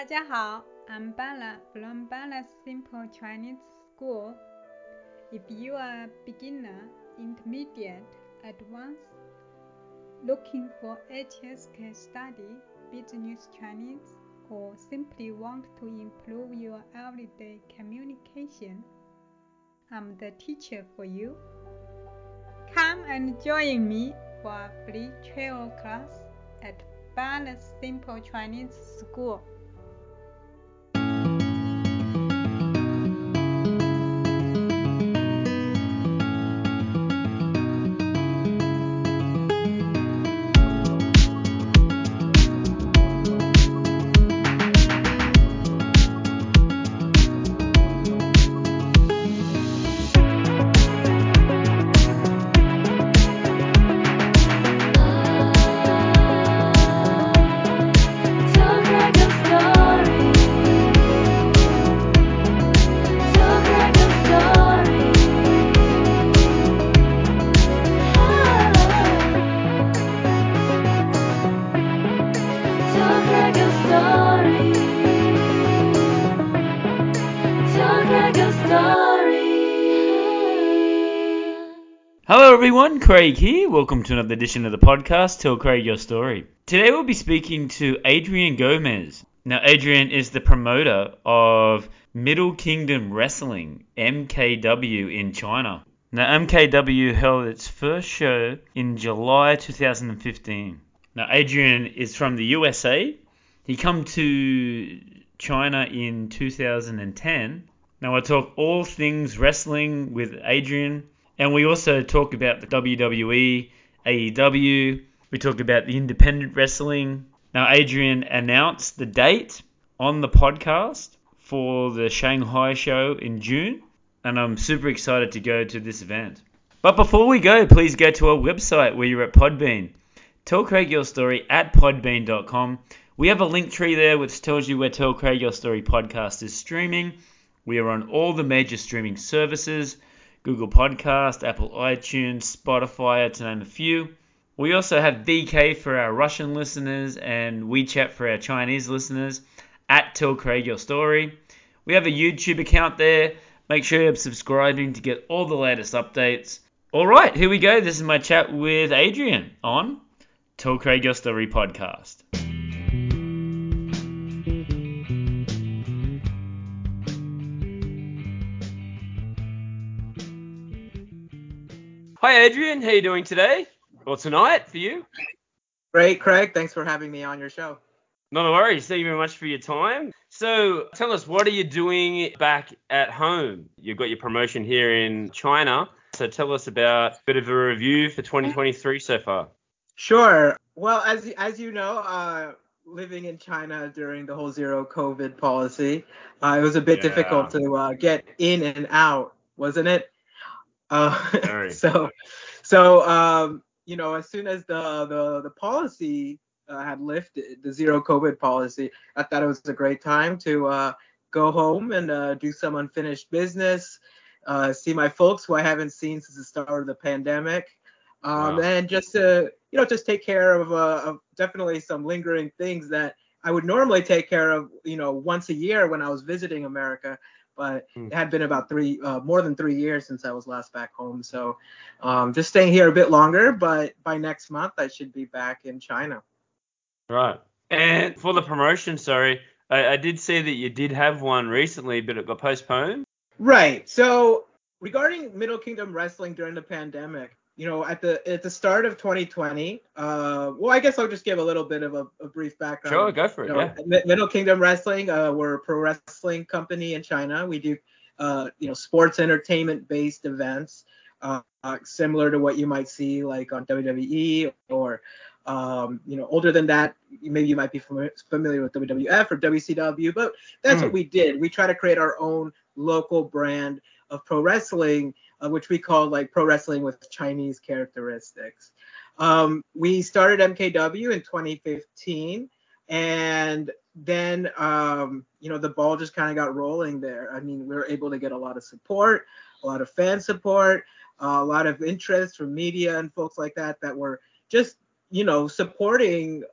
大家好，I'm Bala from Bala Simple Chinese School. If you are a beginner, intermediate, advanced, looking for HSK study, business Chinese, or simply want to improve your everyday communication, I'm the teacher for you. Come and join me for a free travel class at Bala Simple Chinese School. Everyone, Craig here. Welcome to another edition of the podcast, Tell Craig Your Story. Today we'll be speaking to Adrian Gomez. Now, Adrian is the promoter of Middle Kingdom Wrestling, MKW, in China. Now, MKW held its first show in July 2015. Now, Adrian is from the USA. He come to China in 2010. Now, I talk all things wrestling with Adrian, and we also talk about the WWE, AEW. We talk about the independent wrestling. Now, Adrian announced the date on the podcast for the Shanghai show in June, and I'm super excited to go to this event. But before we go, please go to our website where you're at Podbean. Tell Craig Your Story at podbean.com. We have a link tree there which tells you where Tell Craig Your Story podcast is streaming. We are on all the major streaming services Google Podcast, Apple iTunes, Spotify, to name a few. We also have VK for our Russian listeners and WeChat for our Chinese listeners at Tell Craig Your Story. We have a YouTube account there. Make sure you're subscribing to get all the latest updates. All right, here we go. This is my chat with Adrian on Tell Craig Your Story podcast. Hi Adrian, how you doing today? Or tonight for you? Great, Craig. Thanks for having me on your show. Not a worries. Thank you very much for your time. So tell us, what are you doing back at home? You've got your promotion here in China. So tell us about a bit of a review for 2023 so far. Sure. Well, as as you know, uh, living in China during the whole zero COVID policy, uh, it was a bit Yeah. difficult to uh, get in and out, wasn't it? Uh, so, so um, you know, as soon as the the the policy uh, had lifted, the zero COVID policy, I thought it was a great time to uh, go home and uh, do some unfinished business, uh, see my folks who I haven't seen since the start of the pandemic, um, Wow. and just to you know just take care of, uh, of definitely some lingering things that I would normally take care of you know once a year when I was visiting America. But Hmm. it had been about three, uh, more than three years since I was last back home. So um, just staying here a bit longer. But by next month, I should be back in China. Right. And for the promotion, sorry, I, I did see that you did have one recently, but it got postponed. Right. So regarding Middle Kingdom Wrestling during the pandemic, you know, at the at the start of 2020, uh, well, I guess I'll just give a little bit of a, a brief background. Sure, go for it. You know, Yeah. Middle Kingdom Wrestling, uh, we're a pro wrestling company in China. We do, uh, you know, sports entertainment based events, uh, uh, similar to what you might see like on WWE or, um, you know, older than that, maybe you might be fami- familiar with WWF or WCW, but that's Mm. what we did. We try to create our own local brand of pro wrestling, uh, which we call like pro wrestling with Chinese characteristics. Um, we started MKW in 2015, and then um, you know the ball just kind of got rolling there. I mean, we were able to get a lot of support, a lot of fan support, uh, a lot of interest from media and folks like that that were just you know supporting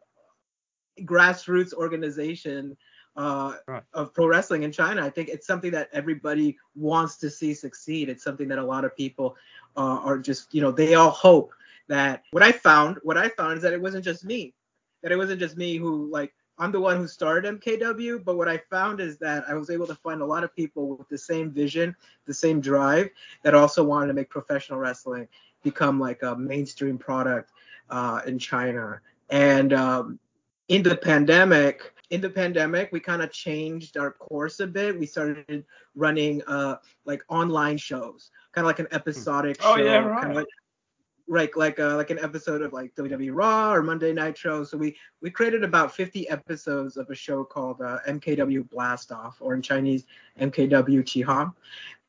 grassroots organization uh, Right. of pro wrestling in China. I think it's something that everybody wants to see succeed. It's something that a lot of people uh, are just, you know, they all hope that. What I found, what I found is that it wasn't just me, that it wasn't just me who like. I'm the one who started MKW, but what I found is that I was able to find a lot of people with the same vision, the same drive, that also wanted to make professional wrestling become like a mainstream product uh, in China. And um, in the pandemic, in the pandemic, we kind of changed our course a bit. We started running uh, like online shows, kind of like an episodic Oh, show, yeah, right. like like like uh, like an episode of like WWE Raw or Monday Night Nitro. So we we created about 50 episodes of a show called uh, MKW Blast Off, or in Chinese MKW Qihang.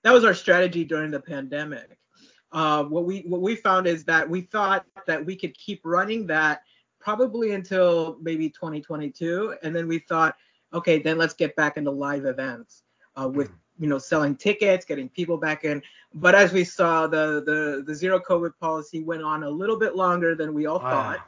That was our strategy during the pandemic. Uh, what we what we found is that we thought that we could keep running that probably until maybe 2022, and then we thought, okay, then let's get back into live events uh, with you know selling tickets, getting people back in. But as we saw, the the the zero COVID policy went on a little bit longer than we all thought.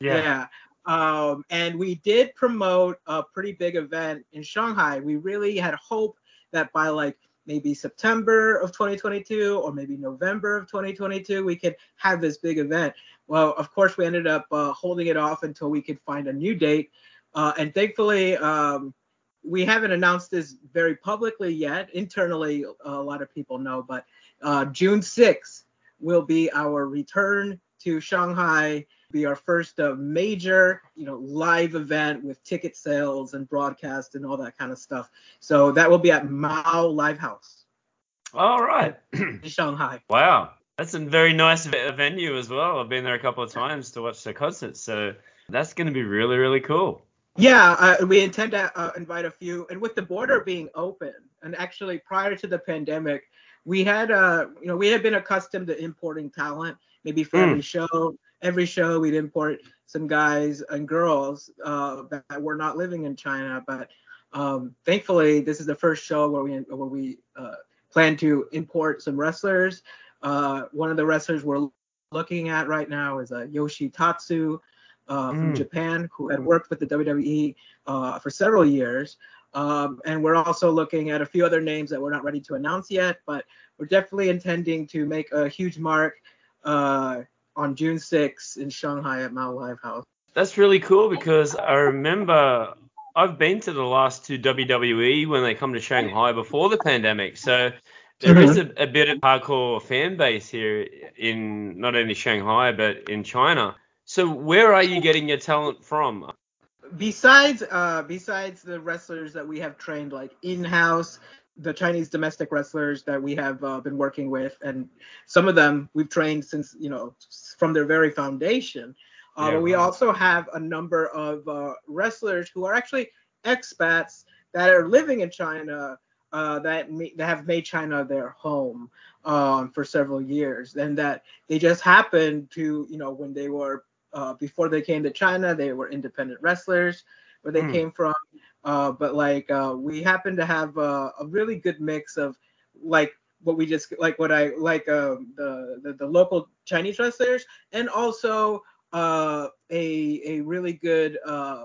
Yeah. Um, and we did promote a pretty big event in Shanghai. We really had hope that by like maybe September of 2022 or maybe November of 2022, we could have this big event. Well, of course, we ended up uh, holding it off until we could find a new date. Uh, and thankfully, um, we haven't announced this very publicly yet. Internally, a lot of people know, but uh, June 6th will be our return to Shanghai, be our first uh, major, you know, live event with ticket sales and broadcast and all that kind of stuff. So that will be at Mao Live House All right. Shanghai. wow. That's a very nice venue as well. I've been there a couple of times to watch the concerts. So that's going to be really, really cool. Yeah, uh, we intend to uh, invite a few, and with the border being open, and actually prior to the pandemic, we had, uh, you know, we had been accustomed to importing talent. Maybe for Mm. every show, every show we'd import some guys and girls uh, that were not living in China. But um, thankfully, this is the first show where we where we uh, plan to import some wrestlers. Uh, one of the wrestlers we're looking at right now is uh, Yoshi Tatsu uh, from Mm. Japan, who had worked with the WWE uh, for several years. Um, and we're also looking at a few other names that we're not ready to announce yet, but we're definitely intending to make a huge mark uh, on June 6th in Shanghai at Mao Live House. That's really cool because I remember I've been to the last two WWE when they come to Shanghai before the pandemic. So there is a, a bit of hardcore fan base here in not only Shanghai but in China. So where are you getting your talent from? Besides, uh, besides the wrestlers that we have trained like in-house, the Chinese domestic wrestlers that we have uh, been working with, and some of them we've trained since you know from their very foundation. Uh, Yeah, but we also have a number of uh, wrestlers who are actually expats that are living in China uh, that, ma- that have made China their home um, for several years, and that they just happened to, you know, when they were uh, before they came to China, they were independent wrestlers where they Hmm. came from. Uh, but like uh, we happen to have a really good mix of like what we just like what I like um, the, the the local Chinese wrestlers and also uh, a a really good uh,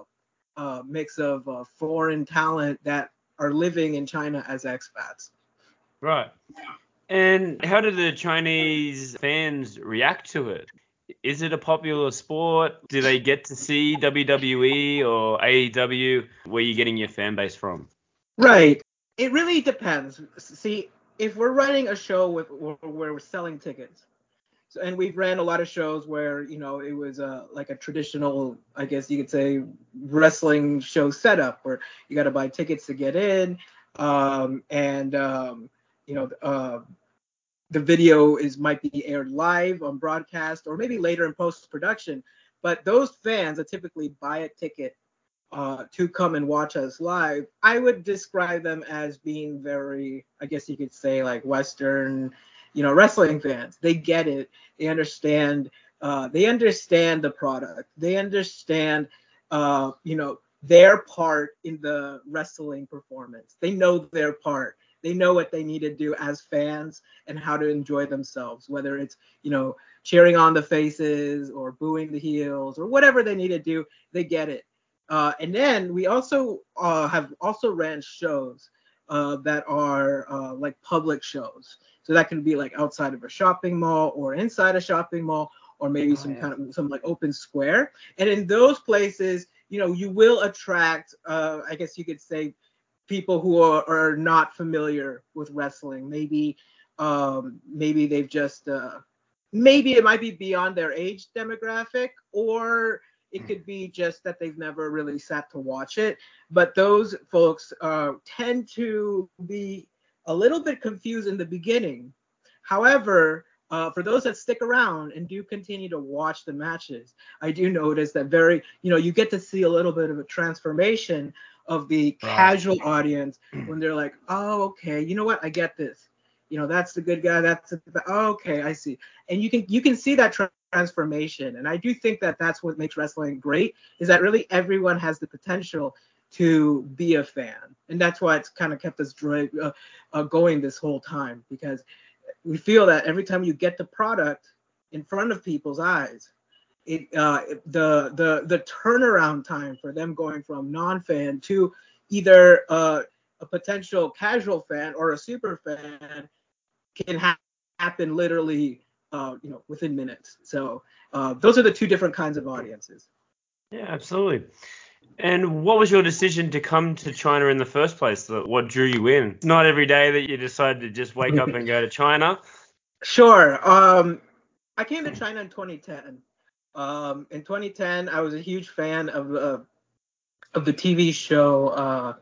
uh, mix of foreign talent that are living in China as expats. Right. And how do the Chinese fans react to it? Is it a popular sport? Do they get to see WWE or AEW? Where are you getting your fan base from? Right. It really depends. See, if we're running a show with where we're selling tickets, so, and we've ran a lot of shows where you know it was uh, like a traditional, I guess you could say, wrestling show setup where you got to buy tickets to get in, um, and um, you know uh, the video is might be aired live on broadcast or maybe later in post production. But those fans that typically buy a ticket uh, to come and watch us live, I would describe them as being very, I guess you could say, like Western, you know, wrestling fans. They get it. They understand. Uh, they understand the product. They understand, uh, you know, their part in the wrestling performance. They know their part. They know what they need to do as fans and how to enjoy themselves, whether it's, you know, cheering on the faces or booing the heels or whatever they need to do. They get it Uh, and then we also uh, have also ran shows uh, that are uh, like public shows. So that can be like outside of a shopping mall or inside a shopping mall or maybe Oh, some yeah. kind of some like open square. And in those places, you know, you will attract, uh, I guess you could say, people who are, are not familiar with wrestling. Maybe, um, maybe they've just, uh, maybe it might be beyond their age demographic, or it could be just that they've never really sat to watch it. But those folks uh, tend to be a little bit confused in the beginning. However, uh, for those that stick around and do continue to watch the matches, I do notice that very, you know, you get to see a little bit of a transformation of the Right. casual audience when they're like, oh, okay, you know what, I get this. You know, that's the good guy. That's the, oh, okay, I see. And you can you can see that transformation. And I do think that that's what makes wrestling great is that really everyone has the potential to be a fan, and that's why it's kind of kept us dri- uh, uh, going this whole time because we feel that every time you get the product in front of people's eyes, it uh, the the the turnaround time for them going from non-fan to either uh, a potential casual fan or a super fan can ha- happen literally uh, you know within minutes. So uh, those are the two different kinds of audiences. Yeah, absolutely. And what was your decision to come to China in the first place? What drew you in? It's not every day that you decide to just wake up and go to China. Sure. Um, I came to China in 2010. Um, in 2010, I was a huge fan of uh, of the TV show uh,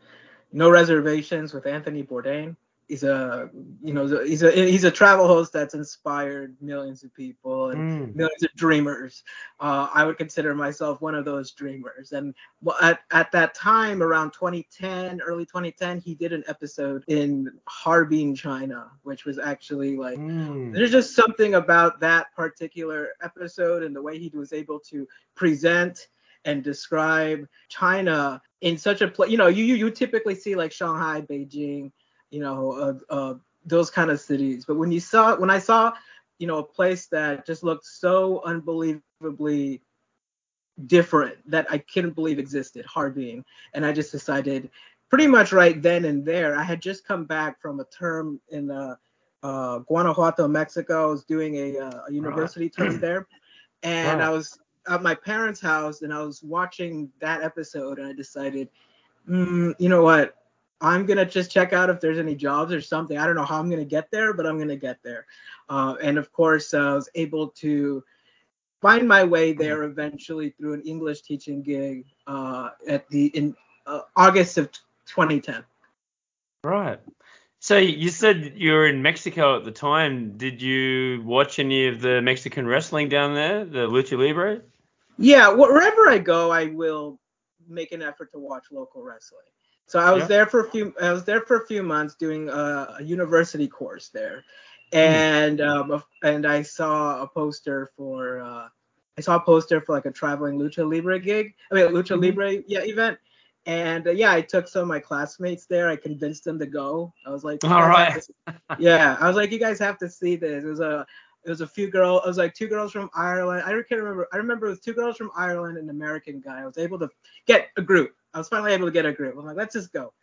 No Reservations with Anthony Bourdain. He's a you know he's a he's a travel host that's inspired millions of people and Mm. millions of dreamers. Uh, I would consider myself one of those dreamers. And at, at that time, around 2010, early 2010, he did an episode in Harbin, China, which was actually like Mm. there's just something about that particular episode and the way he was able to present and describe China in such a place. You know, you, you you typically see like Shanghai, Beijing, you know, uh, uh, those kind of cities. But when you saw when I saw, you know, a place that just looked so unbelievably different that I couldn't believe existed, Harbin, and I just decided pretty much right then and there. I had just come back from a term in uh, uh, Guanajuato, Mexico. I was doing a, uh, a university term there, and Right. I was at my parents' house and I was watching that episode, and I decided, mm, you know what? I'm gonna just check out if there's any jobs or something. I don't know how I'm gonna get there, but I'm gonna get there. Uh, and of course, uh, I was able to find my way there eventually through an English teaching gig uh, at the in uh, August of 2010. Right. So you said you were in Mexico at the time. Did you watch any of the Mexican wrestling down there, the Lucha Libre? Yeah, wh- wherever I go, I will make an effort to watch local wrestling. So I was Yeah. there for a few. I was there for a few months doing a, a university course there, and um, and I saw a poster for. Uh, I saw a poster for like a traveling lucha libre gig. I mean, lucha Mhm. libre yeah event. And uh, yeah, I took some of my classmates there. I convinced them to go. I was like, "You All right. yeah, I was like, you guys have to see this. It was a, it was a few girls. It was like two girls from Ireland. I can't remember. I remember it was two girls from Ireland and an American guy. I was able to get a group. I was finally able to get a group. I'm like, let's just go.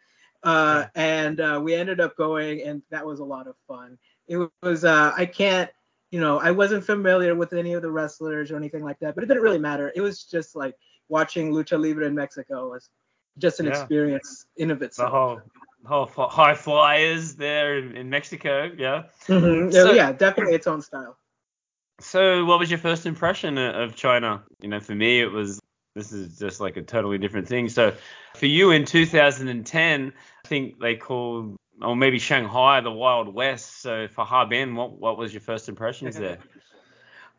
Uh, and uh, we ended up going, and that was a lot of fun. It was. Uh, I can't. You know, I wasn't familiar with any of the wrestlers or anything like that, but it didn't really matter. It was just like watching lucha libre in Mexico was just an Yeah. experience in of The itself. whole, whole f- high flyers there in, Mexico. Yeah. Mhm. So- yeah, definitely its own style. So, what was your first impression of China? You know, for me, it was this is just like a totally different thing. So, for you in 2010, I think they called, or maybe Shanghai, the Wild West. So, for Harbin, what what was your first impressions there?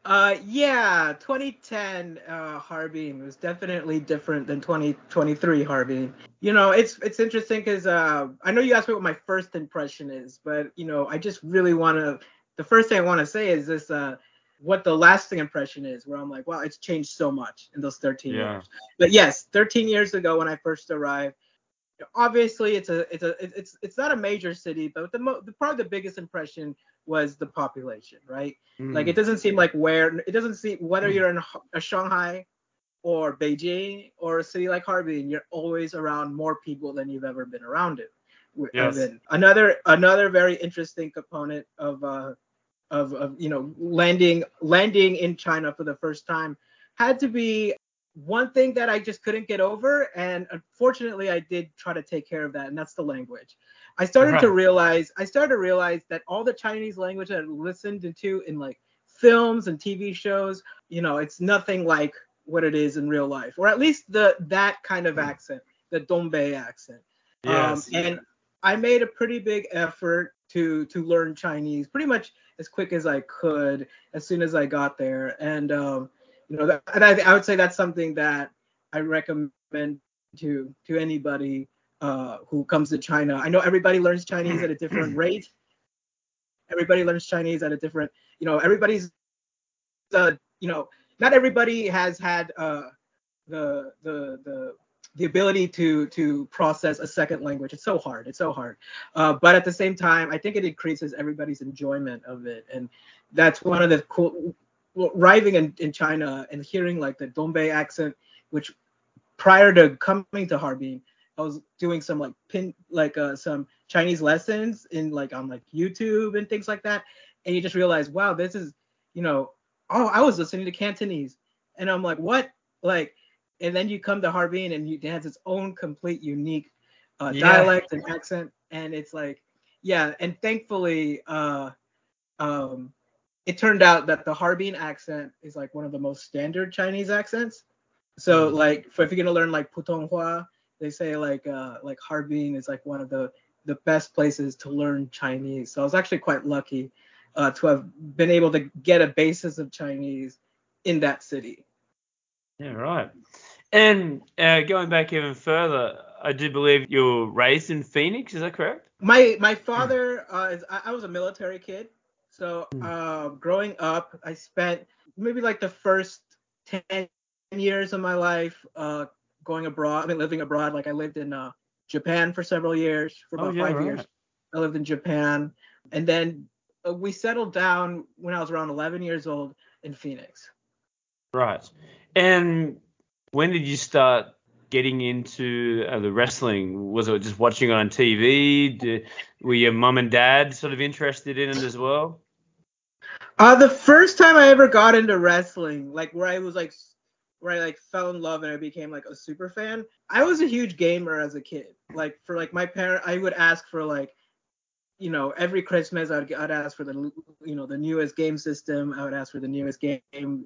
Uh, yeah, 2010 uh, Harbin was definitely different than 2023 Harbin. You know, it's it's interesting because uh, I know you asked me what my first impression is, but you know, I just really want to. The first thing I want to say is this: uh, what the lasting impression is, where I'm like, wow, it's changed so much in those 13 Yeah. years. But yes, 13 years ago when I first arrived, obviously it's a it's a it's it's not a major city, but the, mo- the probably the biggest impression was the population, right? Like Mm. it doesn't seem like where it doesn't seem whether you're in a Shanghai or Beijing or a city like Harbin, you're always around more people than you've ever been around it. Yes. Another another very interesting component of uh of, of you know landing landing in China for the first time had to be one thing that I just couldn't get over, and unfortunately I did try to take care of that, and that's the language. I started to realize I started to realize that all the Chinese language that I listened to in like films and TV shows, you know, it's nothing like what it is in real life, or at least the that kind of accent, the Dongbei accent. Yes. Um, and I made a pretty big effort to to learn Chinese, pretty much as quick as I could as soon as I got there. And um, you know, that, and I, I would say that's something that I recommend to to anybody uh, who comes to China. I know everybody learns Chinese at a different rate. Everybody learns Chinese at a different, you know, everybody's, uh, you know, not everybody has had uh, the the the the ability to to process a second language. It's so hard. It's so hard. Uh, but at the same time, I think it increases everybody's enjoyment of it, and that's one of the cool. Arriving in, in China and hearing like the Dongbei accent, which prior to coming to Harbin, I was doing some like pin like uh, some Chinese lessons in like on like YouTube and things like that, and you just realize, wow, this is, you know, oh, I was listening to Cantonese, and I'm like, what, like, and then you come to Harbin and it has its own complete unique uh, Yeah. dialect and accent, and it's like, yeah, and thankfully, uh, um, it turned out that the Harbin accent is like one of the most standard Chinese accents. So Mm. like, for if you're gonna learn like Putonghua, they say like uh like Harbin is like one of the the best places to learn Chinese. So I was actually quite lucky uh, to have been able to get a basis of Chinese in that city. Yeah, right. And uh, going back even further, I do believe you were raised in Phoenix. Is that correct? My my father uh, is I, I was a military kid, so Hmm. uh, growing up, I spent maybe like the first ten years of my life uh, going abroad. I mean, living abroad. Like I lived in uh, Japan for several years, for Oh, about yeah, five right. years. I lived in Japan, and then uh, we settled down when I was around 11 years old in Phoenix. Right. And when did you start getting into uh, the wrestling? Was it just watching on TV? Did, were your mum and dad sort of interested in it as well? Uh, the first time I ever got into wrestling, like where I was like, where I like fell in love and I became like a super fan. I was a huge gamer as a kid. Like for like my parent, I would ask for like, you know, every Christmas I'd I'd ask for the you know the newest game system. I would ask for the newest game,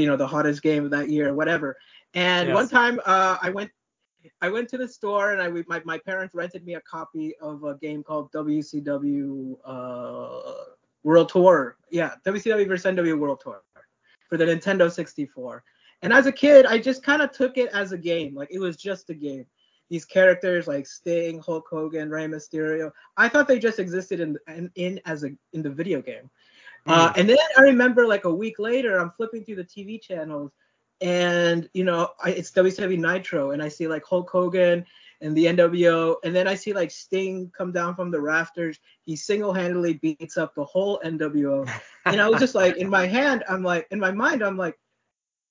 you know, the hottest game of that year, or whatever. And Yes. one time, uh, I went. I went to the store and I my, my parents rented me a copy of a game called WCW uh, World Tour. Yeah, WCW versus NW World Tour for the Nintendo 64. And as a kid, I just kind of took it as a game. Like it was just a game. These characters like Sting, Hulk Hogan, Rey Mysterio. I thought they just existed in in, in as a in the video game. Uh, and then I remember like a week later, I'm flipping through the TV channels, and you know I, it's WWE Nitro, and I see like Hulk Hogan and the NWO, and then I see like Sting come down from the rafters. He single-handedly beats up the whole NWO, and I was just like, in my hand, I'm like, in my mind, I'm like,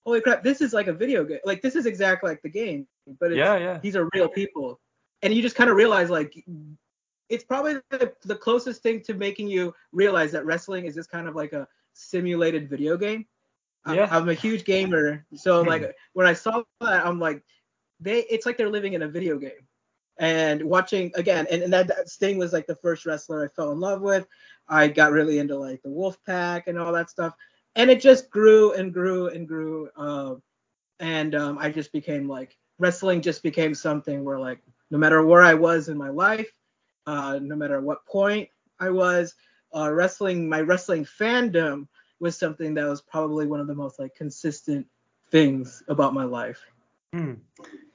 holy crap, this is like a video game. Like this is exactly like the game, but it's, Yeah, yeah. these are real people, and you just kind of realize like it's probably the, the closest thing to making you realize that wrestling is just kind of like a simulated video game. Yeah. I'm a huge gamer, so like when I saw that, I'm like, they, it's like they're living in a video game. And watching again, and, and that, that Sting was like the first wrestler I fell in love with. I got really into like the Wolfpac and all that stuff, and it just grew and grew and grew. Uh, and um, I just became like wrestling just became something where like no matter where I was in my life, uh, no matter what point I was, uh, wrestling my wrestling fandom was something that was probably one of the most like consistent things about my life. Hmm.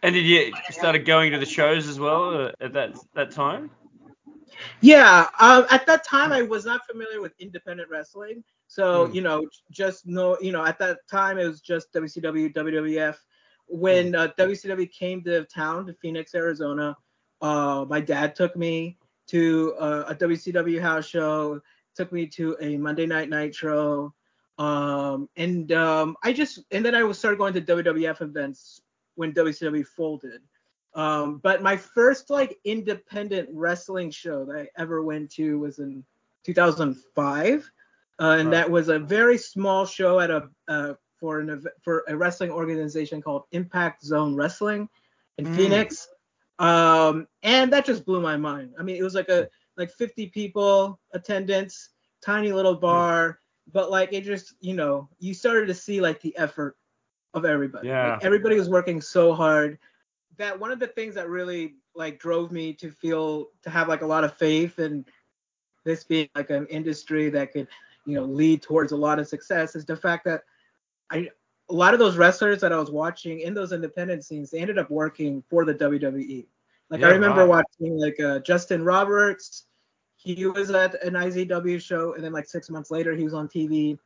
And did you started going to the shows as well uh, at that that time? Yeah, um, at that time I was not familiar with independent wrestling, so Hmm. you know, just no, you know, at that time it was just WCW, WWF. When uh, WCW came to town to Phoenix, Arizona, uh, my dad took me to uh, a WCW house show, took me to a Monday Night Nitro, Um, and um, I just and then I was started going to WWF events when WCW folded. Um, but my first like independent wrestling show that I ever went to was in 2005, uh, and that was a very small show at a uh, for an for a wrestling organization called Impact Zone Wrestling in Mm. Phoenix. Um, and that just blew my mind. I mean, it was like a like 50 people attendance, tiny little bar, but like it just you know you started to see like the effort of everybody. Yeah. Like, everybody was working so hard. That one of the things that really like drove me to feel to have like a lot of faith in this being like an industry that could you know lead towards a lot of success is the fact that I a lot of those wrestlers that I was watching in those independent scenes they ended up working for the WWE. Like I remember right. watching like uh, Justin Roberts. He was at an IZW show, and then like six months later, he was on TV.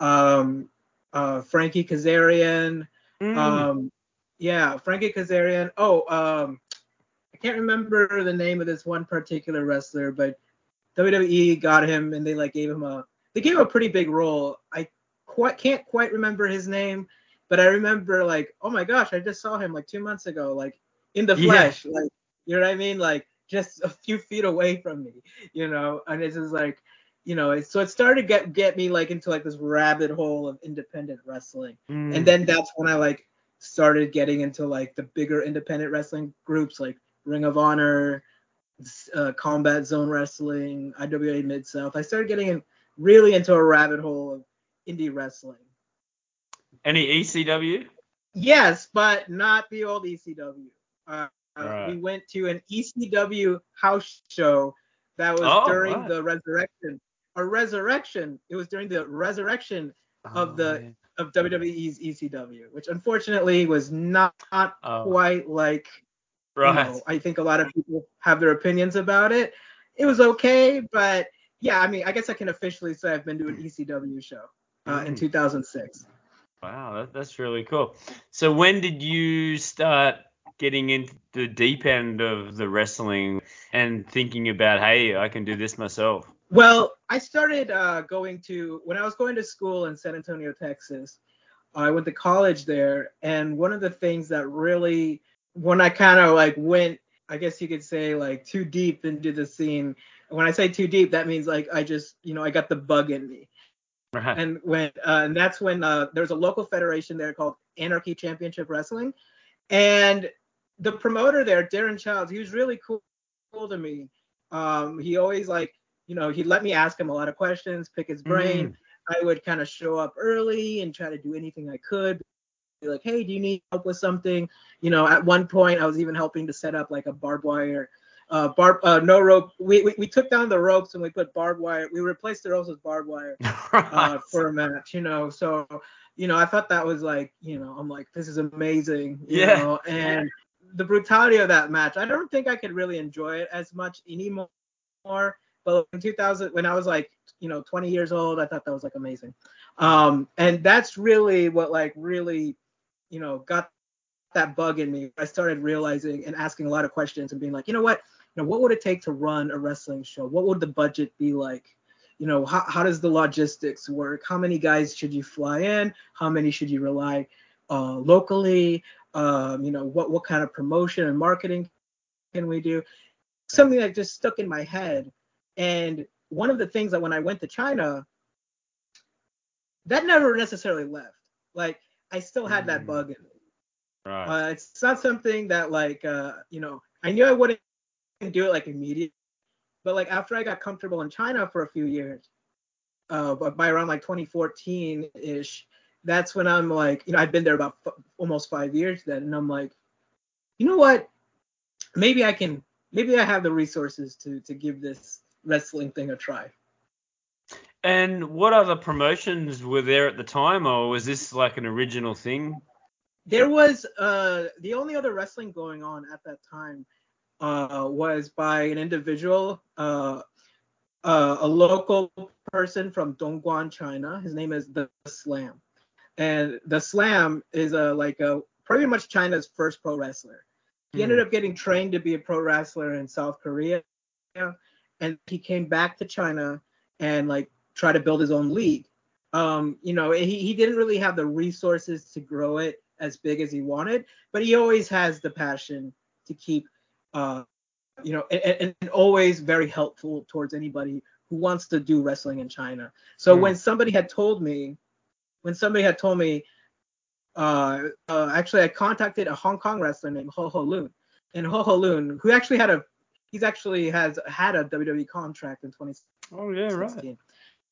Um, uh, Frankie Kazarian. Mm. Um, yeah, Frankie Kazarian. Oh, um, I can't remember the name of this one particular wrestler, but WWE got him and they like gave him a they gave him a pretty big role. I quite can't quite remember his name, but I remember like, oh my gosh, I just saw him like two months ago, like in the Yeah. flesh, like you know what I mean, like just a few feet away from me, you know, and it's just like, you know, so it started to get get me like into like this rabbit hole of independent wrestling Mm. and then that's when I like started getting into like the bigger independent wrestling groups like Ring of Honor, uh, Combat Zone Wrestling, IWA Mid South. I started getting in, really into a rabbit hole of indie wrestling. Any ECW? Yes, but not the old ECW. Uh, uh, Right. We went to an ECW house show that was Oh, during right. the resurrection. A resurrection. It was during the resurrection Of the- of WWE's ECW, which unfortunately was not Oh. quite like you right. know, I think a lot of people have their opinions about it. It was okay, but yeah, I mean, I guess I can officially say I've been to an ECW show uh, in Mm. 2006. Wow, that, that's really cool. So when did you start getting into the deep end of the wrestling and thinking about, hey, I can do this myself? Well, I started uh, going to when I was going to school in San Antonio, Texas. I went to college there, and one of the things that really, when I kind of like went, I guess you could say like too deep into the scene. When I say too deep, that means like I just, you know, I got the bug in me. Right. and when uh, and that's when uh, there's a local federation there called Anarchy Championship Wrestling, and the promoter there, Darren Childs, he was really cool, cool to me. Um, he always like, you know, he'd let me ask him a lot of questions, pick his brain. I would kind of show up early and try to do anything I could. Be like, hey, do you need help with something? You know, at one point I was even helping to set up like a barbed wire, uh, barb, uh, no rope. We, we we took down the ropes and we put barbed wire. We replaced the ropes with barbed wire uh, for a match, you know. So, you know, I thought that was like, you know, I'm like, this is amazing, you Yeah. know. And the brutality of that match, I don't think I could really enjoy it as much anymore. But in 2000, when I was like, you know, 20 years old, I thought that was like amazing. Um, and that's really what like really, you know, got that bug in me. I started realizing and asking a lot of questions and being like, you know what, know, what would it take to run a wrestling show? What would the budget be like? You know, how, how does the logistics work? How many guys should you fly in? How many should you rely uh, locally? Um, you know, what what kind of promotion and marketing can we do? Something that just stuck in my head. And one of the things that when I went to China, that never necessarily left. Like I still had that Mm. bug in me. right. Uh, it's not something that like uh, you know I knew I wouldn't do it like immediately, but like after I got comfortable in China for a few years, uh, but by around like 2014 ish, that's when I'm like you know I've been there about f- almost five years then, and I'm like, you know what, maybe I can maybe I have the resources to to give this wrestling thing a try. And what other promotions were there at the time, or was this like an original thing? There was uh the only other wrestling going on at that time uh was by an individual uh uh, a local person from Dongguan, China. His name is the Slam, and the Slam is a like a pretty much China's first pro wrestler. He ended up getting trained to be a pro wrestler in South Korea, and he came back to China and like try to build his own league. um, you know, he, he didn't really have the resources to grow it as big as he wanted, but he always has the passion to keep, uh, you know, and, and always very helpful towards anybody who wants to do wrestling in China. So Mm. when somebody had told me, when somebody had told me, uh, uh, actually I contacted a Hong Kong wrestler named Ho Ho Lun, and Ho Ho Lun, who actually had a, he's actually has had a WWE contract in 2016. Oh yeah, right.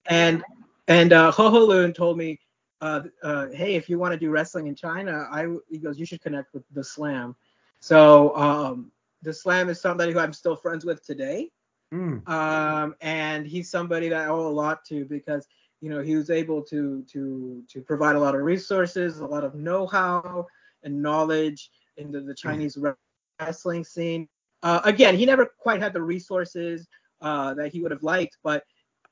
And and uh, Ho Ho Lun told me, uh, uh, hey, if you want to do wrestling in China, I he goes, you should connect with the Slam. So um, the Slam is somebody who I'm still friends with today, Mm. um, and he's somebody that I owe a lot to because you know he was able to to to provide a lot of resources, a lot of know-how and knowledge into the Chinese wrestling scene. Uh, again, he never quite had the resources uh, that he would have liked, but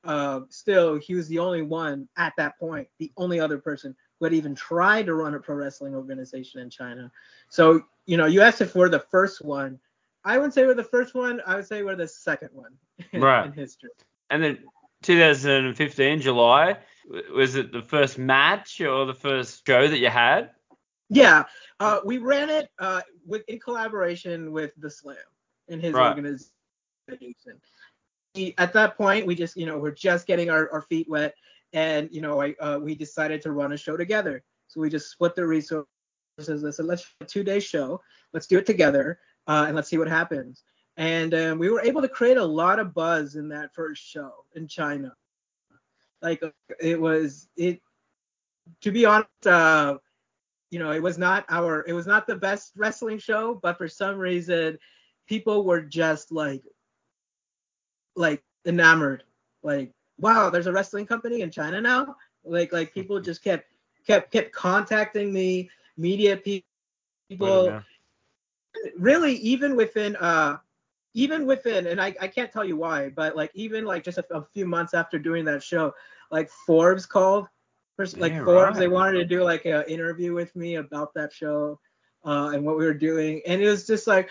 uh, still, he was the only one at that point, the only other person who had even tried to run a pro wrestling organization in China. So, you know, you asked if we're the first one. I wouldn't say we're the first one. I would say we're the second one in, Right. in history. And then 2015 July, was it the first match or the first show that you had? Yeah, uh, we ran it uh, with in collaboration with the Slam and his Right. organization. He, at that point, we just you know we're just getting our, our feet wet, and you know I uh, we decided to run a show together. So we just split the resources. I said let's do a two day show. Let's do it together, uh, and let's see what happens. And um, we were able to create a lot of buzz in that first show in China. Like it was it. To be honest, uh, you know, it was not our, it was not the best wrestling show, but for some reason, people were just like, like enamored, like, wow, there's a wrestling company in China now. Like, like people just kept, kept, kept contacting me, media pe- people, Yeah. Really even within, uh, even within, and I, I can't tell you why, but like even like just a, a few months after doing that show, like Forbes called, first, like Yeah, Forbes, right. they wanted to do like an interview with me about that show uh, and what we were doing, and it was just like,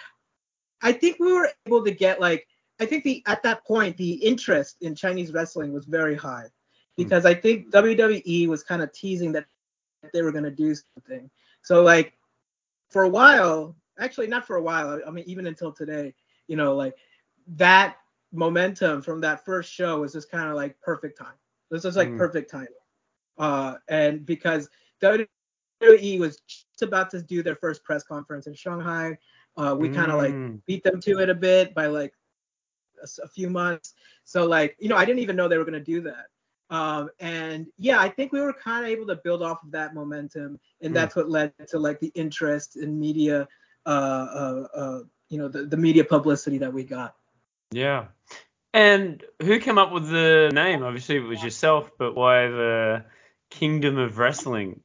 I think we were able to get like, I think the at that point the interest in Chinese wrestling was very high because I think WWE was kind of teasing that they were gonna do something. So like for a while, actually not for a while, I mean even until today, you know, like that momentum from that first show was just kind of like perfect time. This was like Mm. perfect timing. Uh, and because WWE was just about to do their first press conference in Shanghai, uh, we kind of like Mm. beat them to it a bit by like a few months. So like, you know, I didn't even know they were gonna do that. Um, and yeah, I think we were kind of able to build off of that momentum, and Hmm. that's what led to like the interest in media, Uh, uh, uh, you know, the, the media publicity that we got. Yeah. And who came up with the name? Obviously, it was yourself, but why the Kingdom of Wrestling?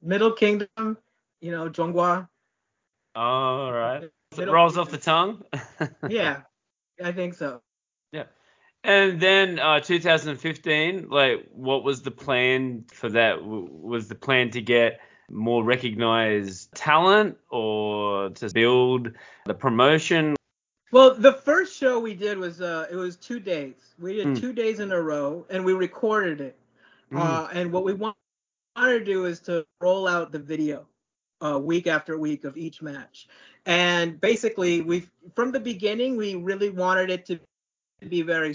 Middle Kingdom, you know, Zhonghua. Oh, all right. It rolls off the tongue. Yeah, I think so. Yeah. And then uh, 2015, like, what was the plan for that? Was the plan to get more recognized talent or to build the promotion? Well, the first show we did was uh, it was two days. We did Mm. two days in a row, and we recorded it. Mm. Uh, and what we want, wanted to do is to roll out the video uh, week after week of each match. And basically, we from the beginning we really wanted it to be very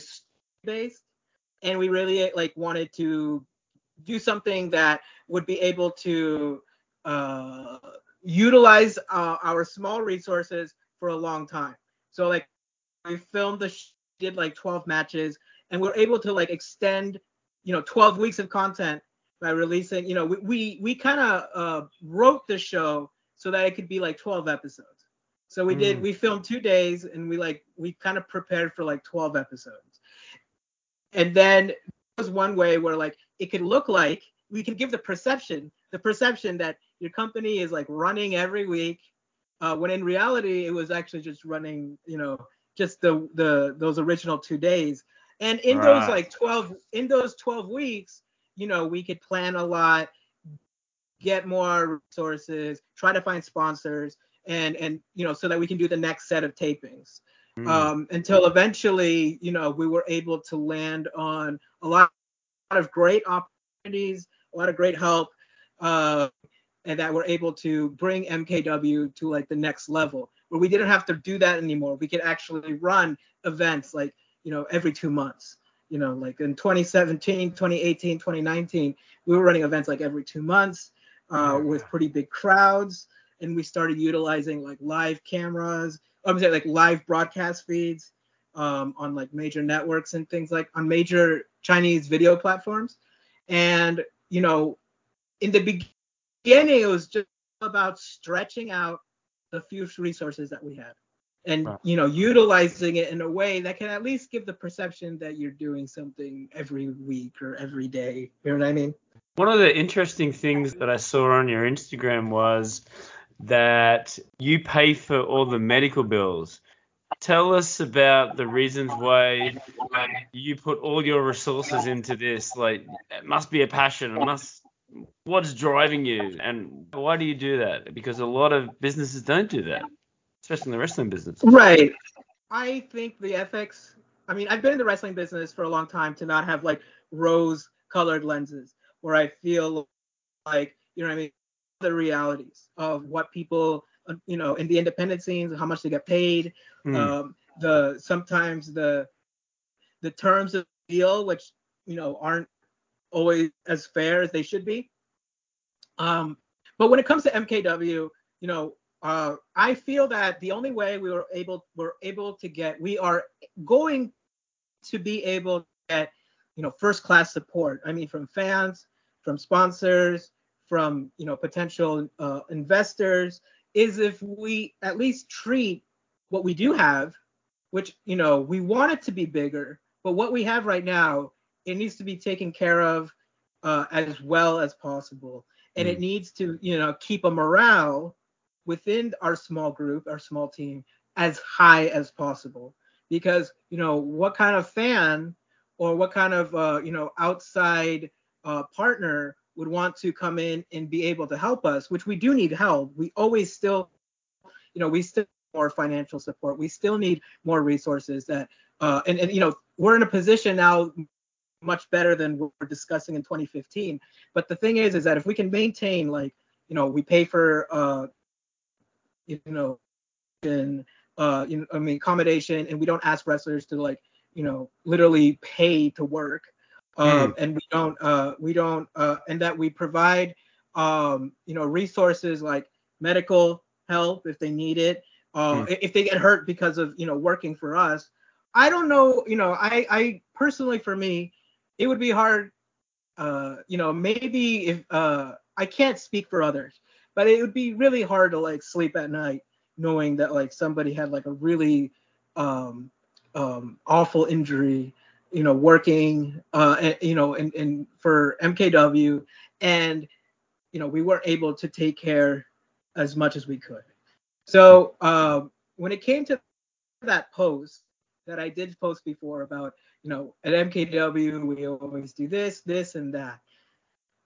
based, and we really like wanted to do something that would be able to uh, utilize uh, our small resources for a long time. So like we filmed the sh- did like 12 matches, and we're able to like extend you know 12 weeks of content by releasing you know we we, we kind of uh, wrote the show so that it could be like 12 episodes so we did Mm. we filmed two days and we like we kind of prepared for like 12 episodes and then was one way where like it could look like we can give the perception the perception that your company is like running every week uh, when in reality it was actually just running you know just the the those original two days. And in those like 12 in those 12 weeks you know we could plan a lot get more resources try to find sponsors and and you know so that we can do the next set of tapings. Mm. um, until eventually, you know, we were able to land on a lot of great opportunities, a lot of great help, uh, and that we're able to bring MKW to like the next level where we didn't have to do that anymore. We could actually run events like you know every two months. You know, like in 2017, 2018, 2019, we were running events like every two months uh, with pretty big crowds, and we started utilizing like live cameras. I'm saying like live broadcast feeds um, on like major networks and things like on major Chinese video platforms. And you know, in the beginning, it was just about stretching out the few resources that we had and Right. you know utilizing it in a way that can at least give the perception that you're doing something every week or every day you know what i mean One of the interesting things that I saw on your Instagram was that you pay for all the medical bills. Tell us about the reasons why you put all your resources into this. Like, it must be a passion. It must. What's driving you, and why do you do that? Because a lot of businesses don't do that, especially in the wrestling business. right i think the ethics i mean i've been in the wrestling business for a long time to not have like rose colored lenses where i feel like you know what i mean the realities of what people uh, you know in the independent scenes how much they get paid Hmm. um, the sometimes the the terms of deal which you know aren't always as fair as they should be. Um but when it comes to mkw you know uh i feel that the only way we were able we're able to get we are going to be able to get you know first class support. I mean from fans from sponsors from you know potential uh, investors is if we at least treat what we do have which you know we want it to be bigger but what we have right now it needs to be taken care of uh, as well as possible. And it needs to you know keep a morale within our small group our small team as high as possible. Because you know what kind of fan or what kind of uh, you know outside uh, partner would want to come in and be able to help us which we do need help. We always still you know we still need more financial support. We still need more resources that uh, and, and you know we're in a position now much better than we're discussing in 2015 but the thing is is that if we can maintain like you know we pay for uh you know and uh you know i mean accommodation and we don't ask wrestlers to like you know literally pay to work um and we don't uh we don't uh and that we provide um you know resources like medical help if they need it uh i- if they get hurt because of you know working for us. I don't know you know i i personally for me it would be hard uh you know maybe if uh i can't speak for others but it would be really hard to like sleep at night knowing that like somebody had like a really um um awful injury you know working uh you know and, and for mkw and you know we weren't able to take care as much as we could. So um when it came to that post that i did post before about you know at mkw we always do this this and that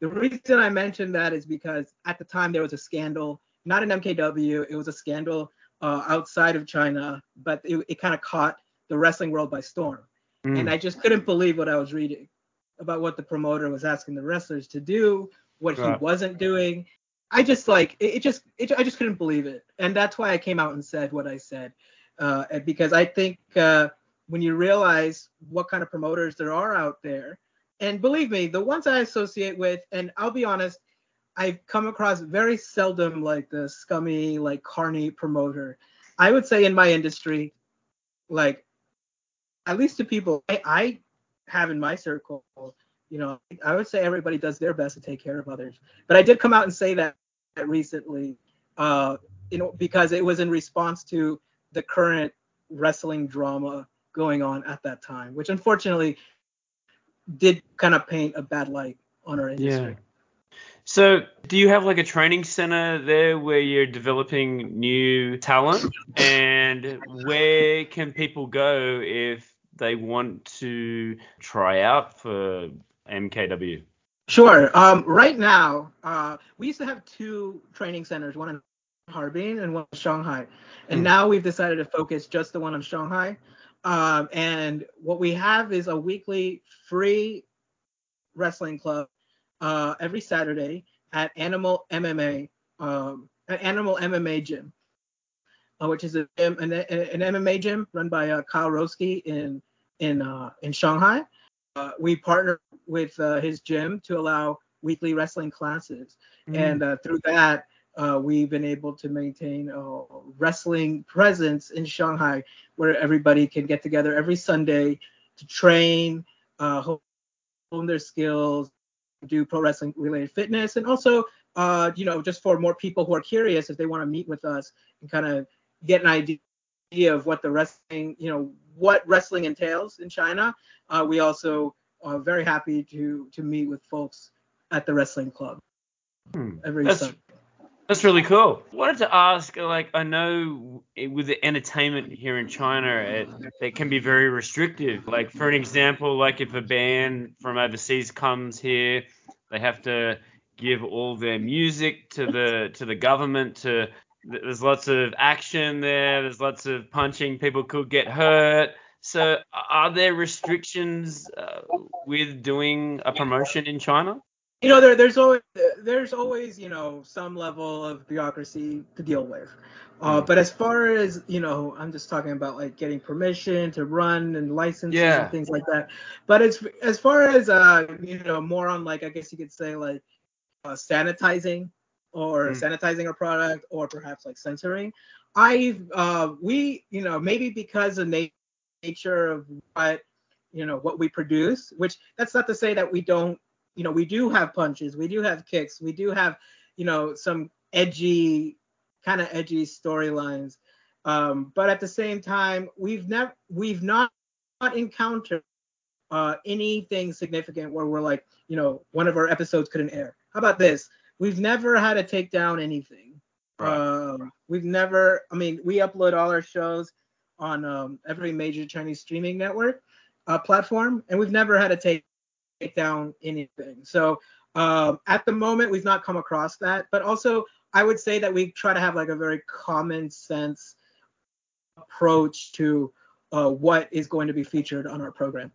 the reason I mentioned that is because at the time there was a scandal, not in MKW, it was a scandal uh, outside of China, but it, it kind of caught the wrestling world by storm. Hmm. And I just couldn't believe what I was reading about what the promoter was asking the wrestlers to do, what he wasn't doing. I just like it, it just it, I just couldn't believe it, and that's why I came out and said what I said, uh, because I think uh, when you realize what kind of promoters there are out there, and believe me, the ones I associate with, and I'll be honest, I've come across very seldom like the scummy, like carny promoter. I would say in my industry, like at least to people I, I have in my circle, you know, I would say everybody does their best to take care of others. But I did come out and say that recently, uh, you know, because it was in response to the current wrestling drama going on at that time, which unfortunately did kind of paint a bad light on our industry. Yeah. So, do you have like a training center there where you're developing new talent? And where can people go if they want to try out for MKW? Sure. Um, right now, uh, we used to have two training centers, one in Harbin and one in Shanghai, and Hmm. now we've decided to focus just the one in Shanghai. Um, and what we have is a weekly free wrestling club uh, every Saturday at Animal MMA, um, at Animal MMA Gym, uh, which is a gym, an, an MMA gym run by uh, Kyle Roski in in uh, in Shanghai. Uh, we partner with uh, his gym to allow weekly wrestling classes, Mm. and uh, through that, uh, we've been able to maintain a wrestling presence in Shanghai, where everybody can get together every Sunday to train, uh, hone their skills, do pro wrestling related fitness, and also, uh, you know, just for more people who are curious if they want to meet with us and kind of get an idea of what the wrestling, you know, what wrestling entails in China. Uh, we also are very happy to to meet with folks at the wrestling club Hmm. every That's- Sunday. That's really cool. Wanted to ask, like, I know with the entertainment here in China, it, it can be very restrictive. Like, for an example, like if a band from overseas comes here, they have to give all their music to the to the government. To there's lots of action there. There's lots of punching. People could get hurt. So, are there restrictions uh, with doing a promotion in China? You know there, there's always there's always you know some level of bureaucracy to deal with uh, but as far as you know i'm just talking about like getting permission to run and licenses Yeah. and things like that but as as far as uh you know more on like i guess you could say like uh, sanitizing or Mm. sanitizing a product or perhaps like censoring i've uh we you know maybe because of na- nature of what you know what we produce which that's not to say that we don't you know, we do have punches, we do have kicks, we do have, you know, some edgy, kind of edgy storylines. Um, but at the same time, we've never, we've not, not encountered uh, anything significant where we're like, you know, one of our episodes couldn't air. How about this? We've never had to take down anything. Right. Um, we've never, I mean, we upload all our shows on um, every major Chinese streaming network uh, platform, and we've never had to take take down anything. So um, at the moment, we've not come across that. But also, I would say that we try to have like a very common sense approach to uh, what is going to be featured on our program.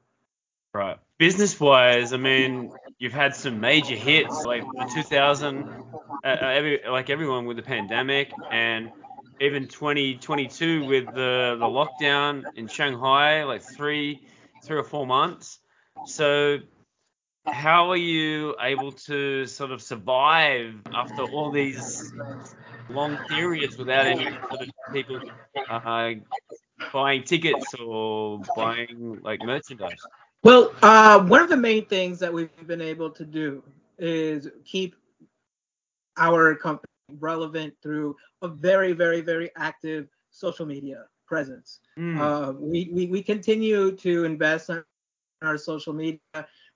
Right. Business wise, I mean, you've had some major hits like the 2000, uh, uh, every, like everyone with the pandemic, and even 2022 with the the lockdown in Shanghai, like three three or four months. So, how are you able to sort of survive after all these long periods without any sort of people uh, buying tickets or buying like merchandise? Well, uh, one of the main things that we've been able to do is keep our company relevant through a very, very, very active social media presence. Mm. Uh, we, we, we continue to invest in our social media,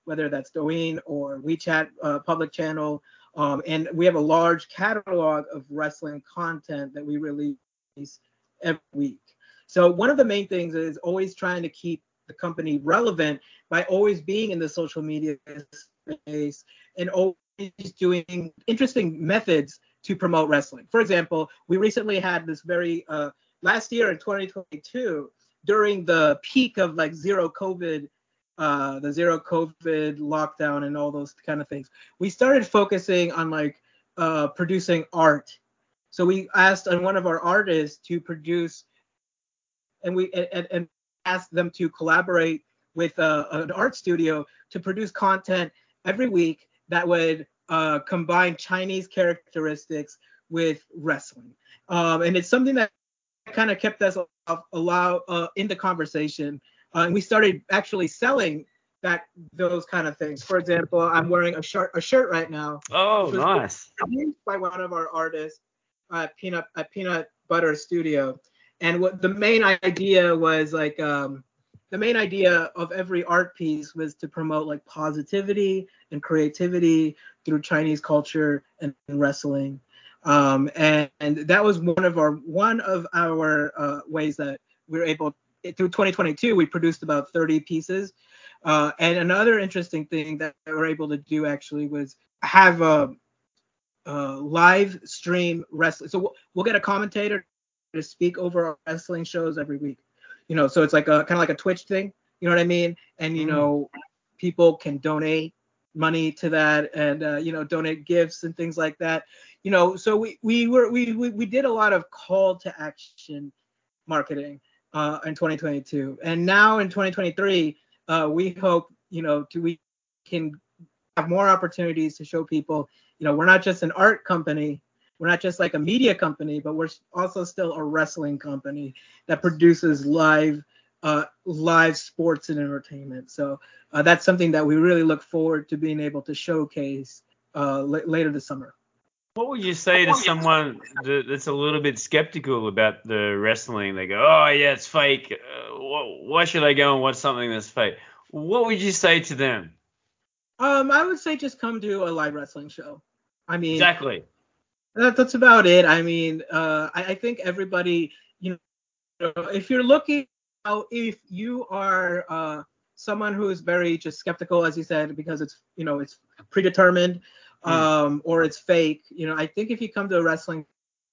whether that's Douyin or WeChat uh, public channel. Um, and we have a large catalog of wrestling content that we release every week. So one of the main things is always trying to keep the company relevant by always being in the social media space and always doing interesting methods to promote wrestling. For example, we recently had this very uh, last year in 2022 during the peak of like zero COVID, uh, the zero COVID lockdown and all those kind of things. We started focusing on like uh, producing art. So we asked on one of our artists to produce, and we and, and asked them to collaborate with uh, an art studio to produce content every week that would uh, combine Chinese characteristics with wrestling. Um, and it's something that kind of kept us allow uh, the conversation. Uh, and we started actually selling that those kind of things. For example, I'm wearing a shirt a shirt right now Oh, nice. by one of our artists at Peanut at Peanut Butter Studio. And what the main idea was like um, the main idea of every art piece was to promote like positivity and creativity through Chinese culture and, wrestling. Um, and, and that was one of our one of our uh, ways that we were able through 2022 we produced about 30 pieces. Uh, and another interesting thing that we were able to do actually was have a, a live stream wrestling. So we'll, we'll get a commentator to speak over our wrestling shows every week. You know, so it's like a kind of like a Twitch thing. You know what I mean? And you Mm. know, people can donate money to that and uh, you know donate gifts and things like that. You know, so we we were we we, we did a lot of call to action marketing uh, in 2022, and now in 2023, uh, we hope you know to we can have more opportunities to show people you know we're not just an art company we're not just like a media company, but we're also still a wrestling company that produces live uh, live sports and entertainment. So uh, that's something that we really look forward to being able to showcase uh, l- later this summer. What would you say to someone that's a little bit skeptical about the wrestling? They go, "Oh yeah, it's fake. Uh, wh- why should I go and watch something that's fake?" What would you say to them? Um, I would say just come to a live wrestling show. I mean, Exactly. That, that's about it. I mean, uh, I, I think everybody, you know, if you're looking out, if you are uh, someone who is very just skeptical, as you said, because it's, you know, it's predetermined um, or it's fake, you know, I think if you come to a wrestling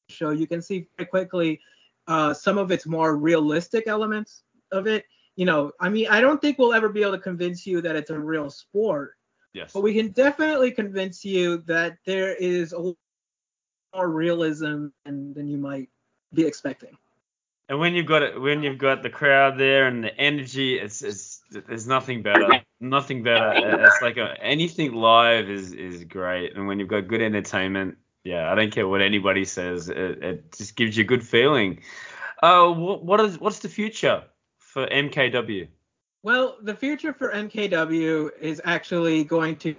show, you can see very quickly uh, some of its more realistic elements of it. You know, I mean, I don't think we'll ever be able to convince you that it's a real sport, Yes. but we can definitely convince you that there is a more realism than, than you might be expecting. And when you've got it, when you've got the crowd there and the energy, it's it's there's nothing better, nothing better. It's like a, anything live is is great, and when you've got good entertainment, yeah, I don't care what anybody says, it, it just gives you a good feeling. Uh, what what is what's the future for MKW? Well, the future for MKW is actually going to,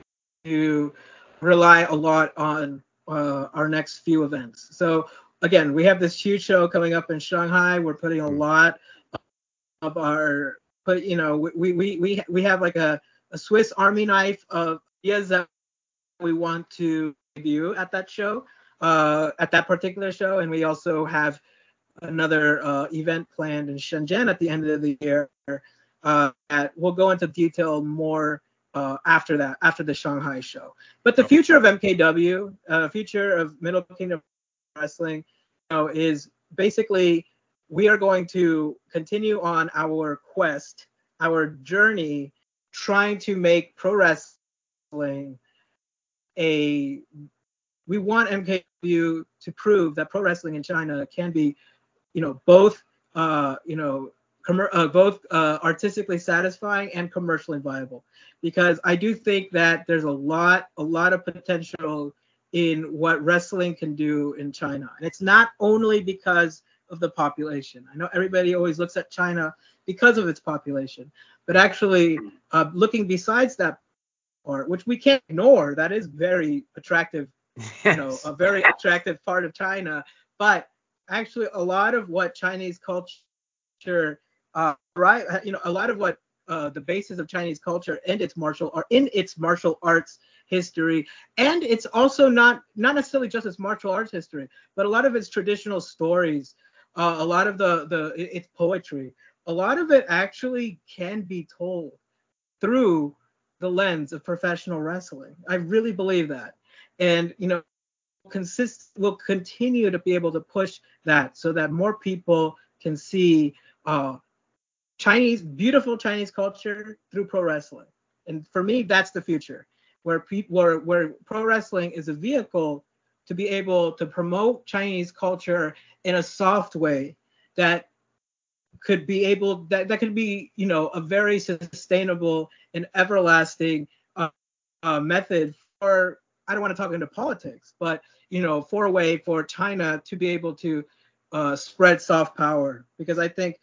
to rely a lot on uh, our next few events. So again, we have this huge show coming up in Shanghai. We're putting a lot of our, but you know, we we we we have like a, a Swiss Army knife of ideas that we want to debut at that show, uh, at that particular show, and we also have another uh, event planned in Shenzhen at the end of the year. Uh, that we'll go into detail more uh, after that, after the Shanghai show. But the future of MKW, uh, future of Middle Kingdom Wrestling, you know, is basically we are going to continue on our quest, our journey, trying to make pro wrestling a. We want MKW to prove that pro wrestling in China can be, you know, both, uh, you know, com- uh, both uh, artistically satisfying and commercially viable because I do think that there's a lot, a lot of potential in what wrestling can do in China. And it's not only because of the population. I know everybody always looks at China because of its population, but actually uh, looking besides that part, which we can't ignore, that is very attractive, you know, a very attractive part of China. But actually, a lot of what Chinese culture, uh, right, you know, a lot of what uh, the basis of Chinese culture and its martial art in its martial arts history, and it's also not not necessarily just its martial arts history, but a lot of its traditional stories, uh, a lot of the the its poetry, a lot of it actually can be told through the lens of professional wrestling. I really believe that, and you know, consist will continue to be able to push that so that more people can see uh, Chinese, beautiful Chinese culture through pro wrestling. And for me, that's the future, where people, where, where pro wrestling is a vehicle to be able to promote Chinese culture in a soft way that could be able that that could be you know a very sustainable and everlasting uh, uh, method for I don't want to talk into politics, but you know for a way for China to be able to uh, spread soft power because I think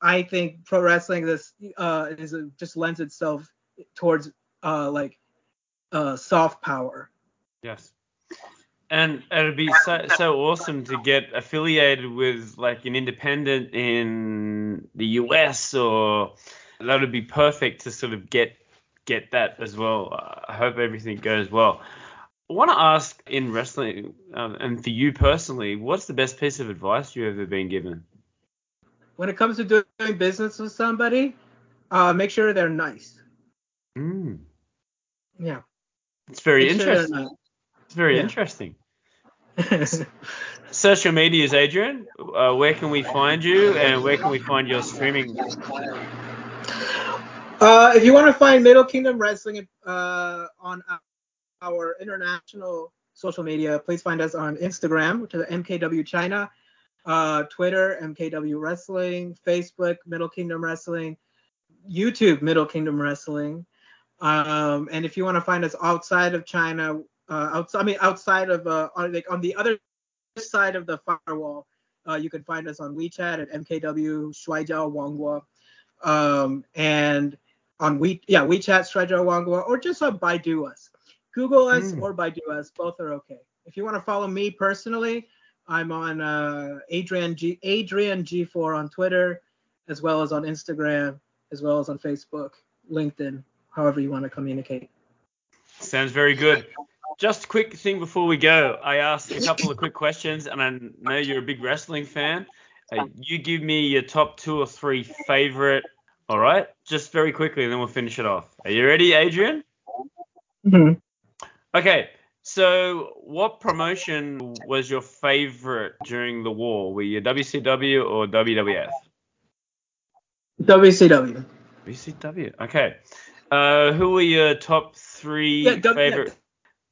I think pro wrestling this uh, is a, just lends itself towards uh, like uh, soft power. Yes. And it'd be so so awesome to get affiliated with like an independent in the US or that would be perfect to sort of get get that as well. I hope everything goes well. I want to ask in wrestling um, and for you personally, what's the best piece of advice you've ever been given? When it comes to doing business with somebody, uh, make sure they're nice. Mm, Yeah. it's very Make sure interesting. It's very Yeah. interesting. nice. Social medias, Adrian. Uh, where can we find you and where can we find your streaming? Uh, if you want to find Middle Kingdom Wrestling uh, on our international social media, please find us on Instagram, which is MKW China, uh, Twitter, MKW Wrestling, Facebook, Middle Kingdom Wrestling, YouTube, Middle Kingdom Wrestling. Um, and if you want to find us outside of China, uh, outside, I mean, outside of, uh, on, like on the other side of the firewall, uh, you can find us on WeChat at MKW Shuaijiao Wangguo. Um, and on We, yeah, WeChat Shuaijiao Wangguo, or just on Baidu us. Google us Mm. or Baidu us, both are okay. If you want to follow me personally, I'm on uh, Adrian G Adrian G4 on Twitter, as well as on Instagram, as well as on Facebook, LinkedIn, however you want to communicate. Sounds very good. Just a quick thing before we go. I asked a couple of quick questions, and I know you're a big wrestling fan. Uh, you give me your top two or three favorite. All right, just very quickly, and then we'll finish it off. Are you ready, Adrian? Mhm. Okay. So, what promotion was your favorite during the war? Were you WCW or WWF? WCW. WCW. Okay. Uh, who were your top three Yeah, W- favorite?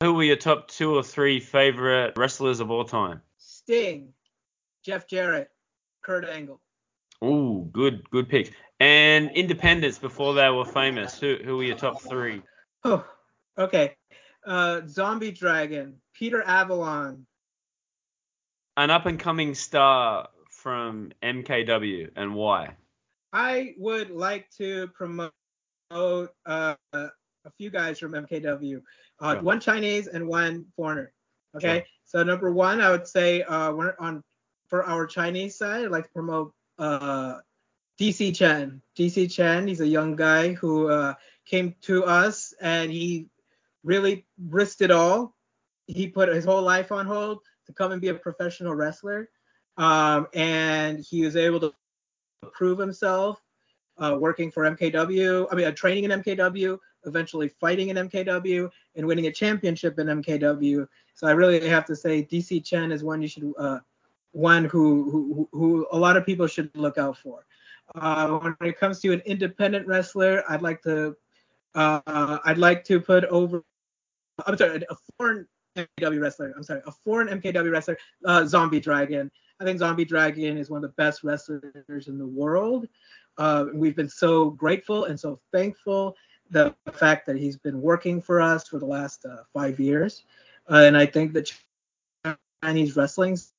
Who were your top two or three favorite wrestlers of all time? Sting, Jeff Jarrett, Kurt Angle. Ooh, good, good picks. And independents before they were famous. Who who were your top three? Oh, okay. Uh, Zombie Dragon, Peter Avalon. An up and coming star from MKW and why? I would like to promote uh, a few guys from MKW, uh, Sure. one Chinese and one foreigner. Okay, Sure. so number one, I would say uh, we're on for our Chinese side. I'd like to promote uh, DC Chen. DC Chen, he's a young guy who uh, came to us and he really risked it all. He put his whole life on hold to come and be a professional wrestler, um, and he was able to prove himself uh, working for MKW. I mean, uh, training in MKW, eventually fighting in MKW, and winning a championship in MKW. So I really have to say, DC Chen is one you should, uh, one who, who who a lot of people should look out for. Uh, when it comes to an independent wrestler, I'd like to, uh, I'd like to put over. I'm sorry, a foreign MKW wrestler. I'm sorry, a foreign MKW wrestler, uh, Zombie Dragon. I think Zombie Dragon is one of the best wrestlers in the world. Uh, we've been so grateful and so thankful the fact that he's been working for us for the last uh, five years. Uh, and I think that Chinese wrestling's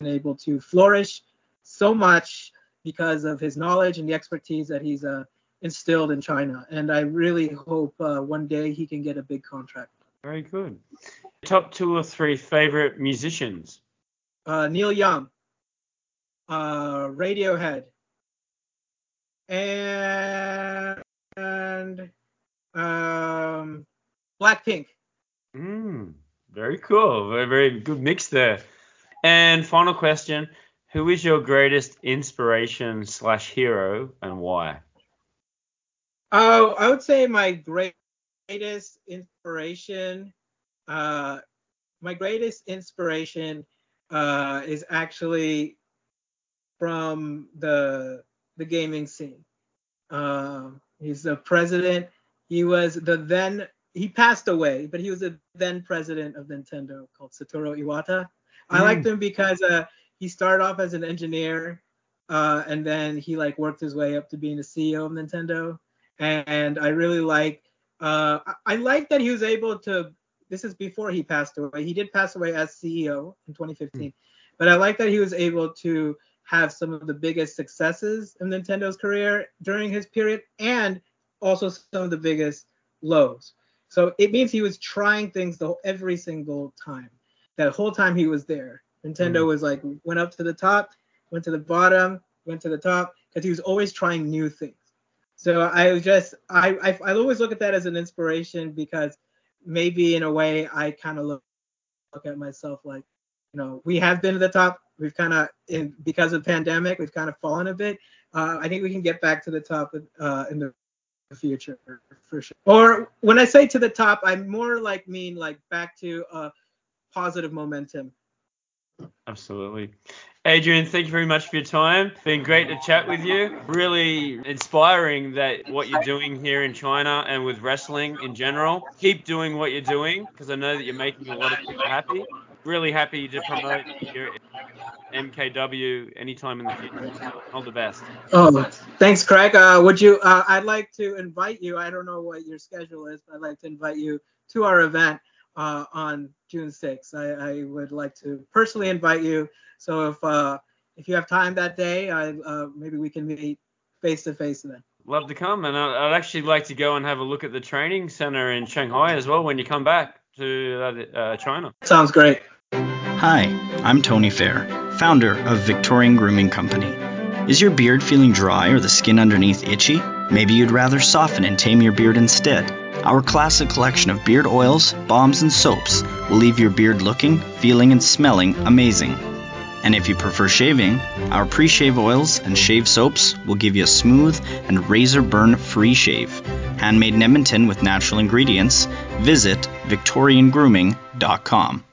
been able to flourish so much because of his knowledge and the expertise that he's uh, instilled in China. And I really hope uh, one day he can get a big contract. Very good. Top two or three favorite musicians. uh, Neil Young, uh, Radiohead, and, and um, Blackpink. Mm, very cool. Very, very good mix there. And final question: Who is your greatest inspiration slash hero and why? Oh, I would say my greatest inspiration, uh, my greatest inspiration uh, is actually from the the gaming scene. Um, he's the president. He was the then he passed away, but he was the then president of Nintendo called Satoru Iwata. I Mm. liked him because uh, he started off as an engineer, uh, and then he like worked his way up to being the CEO of Nintendo. And I really like uh, I, I like that he was able to. This is before he passed away. He did pass away as CEO in 2015, but I like that he was able to have some of the biggest successes in Nintendo's career during his period, and also some of the biggest lows. So it means he was trying things the, every single time. That whole time he was there, Nintendo Mhm. was like went up to the top, went to the bottom, went to the top, because he was always trying new things. So I was just I, I I always look at that as an inspiration because maybe in a way I kind of look look at myself like you know we have been at the top we've kind of in because of the pandemic we've kind of fallen a bit uh, I think we can get back to the top uh, in the future for sure or when I say to the top I more like mean like back to uh, positive momentum Absolutely. Adrian, thank you very much for your time. Been great to chat with you. Really inspiring that what you're doing here in China and with wrestling in general. Keep doing what you're doing because I know that you're making a lot of people happy. Really happy to promote your MKW anytime in the future. All the best. Oh, thanks, Craig. Uh, would you? Uh, I'd like to invite you. I don't know what your schedule is, but I'd like to invite you to our event uh, on June 6th. I, I would like to personally invite you. So if uh, if you have time that day, I, uh, maybe we can meet face to face then. Love to come, and I'd actually like to go and have a look at the training center in Shanghai as well when you come back to uh, China. Sounds great. Hi, I'm Tony Fair, founder of Victorian Grooming Company. Is your beard feeling dry or the skin underneath itchy? Maybe you'd rather soften and tame your beard instead. Our classic collection of beard oils, balms, and soaps will leave your beard looking, feeling, and smelling amazing. And if you prefer shaving, our pre shave oils and shave soaps will give you a smooth and razor burn free shave. Handmade in Edmonton with natural ingredients, visit VictorianGrooming.com.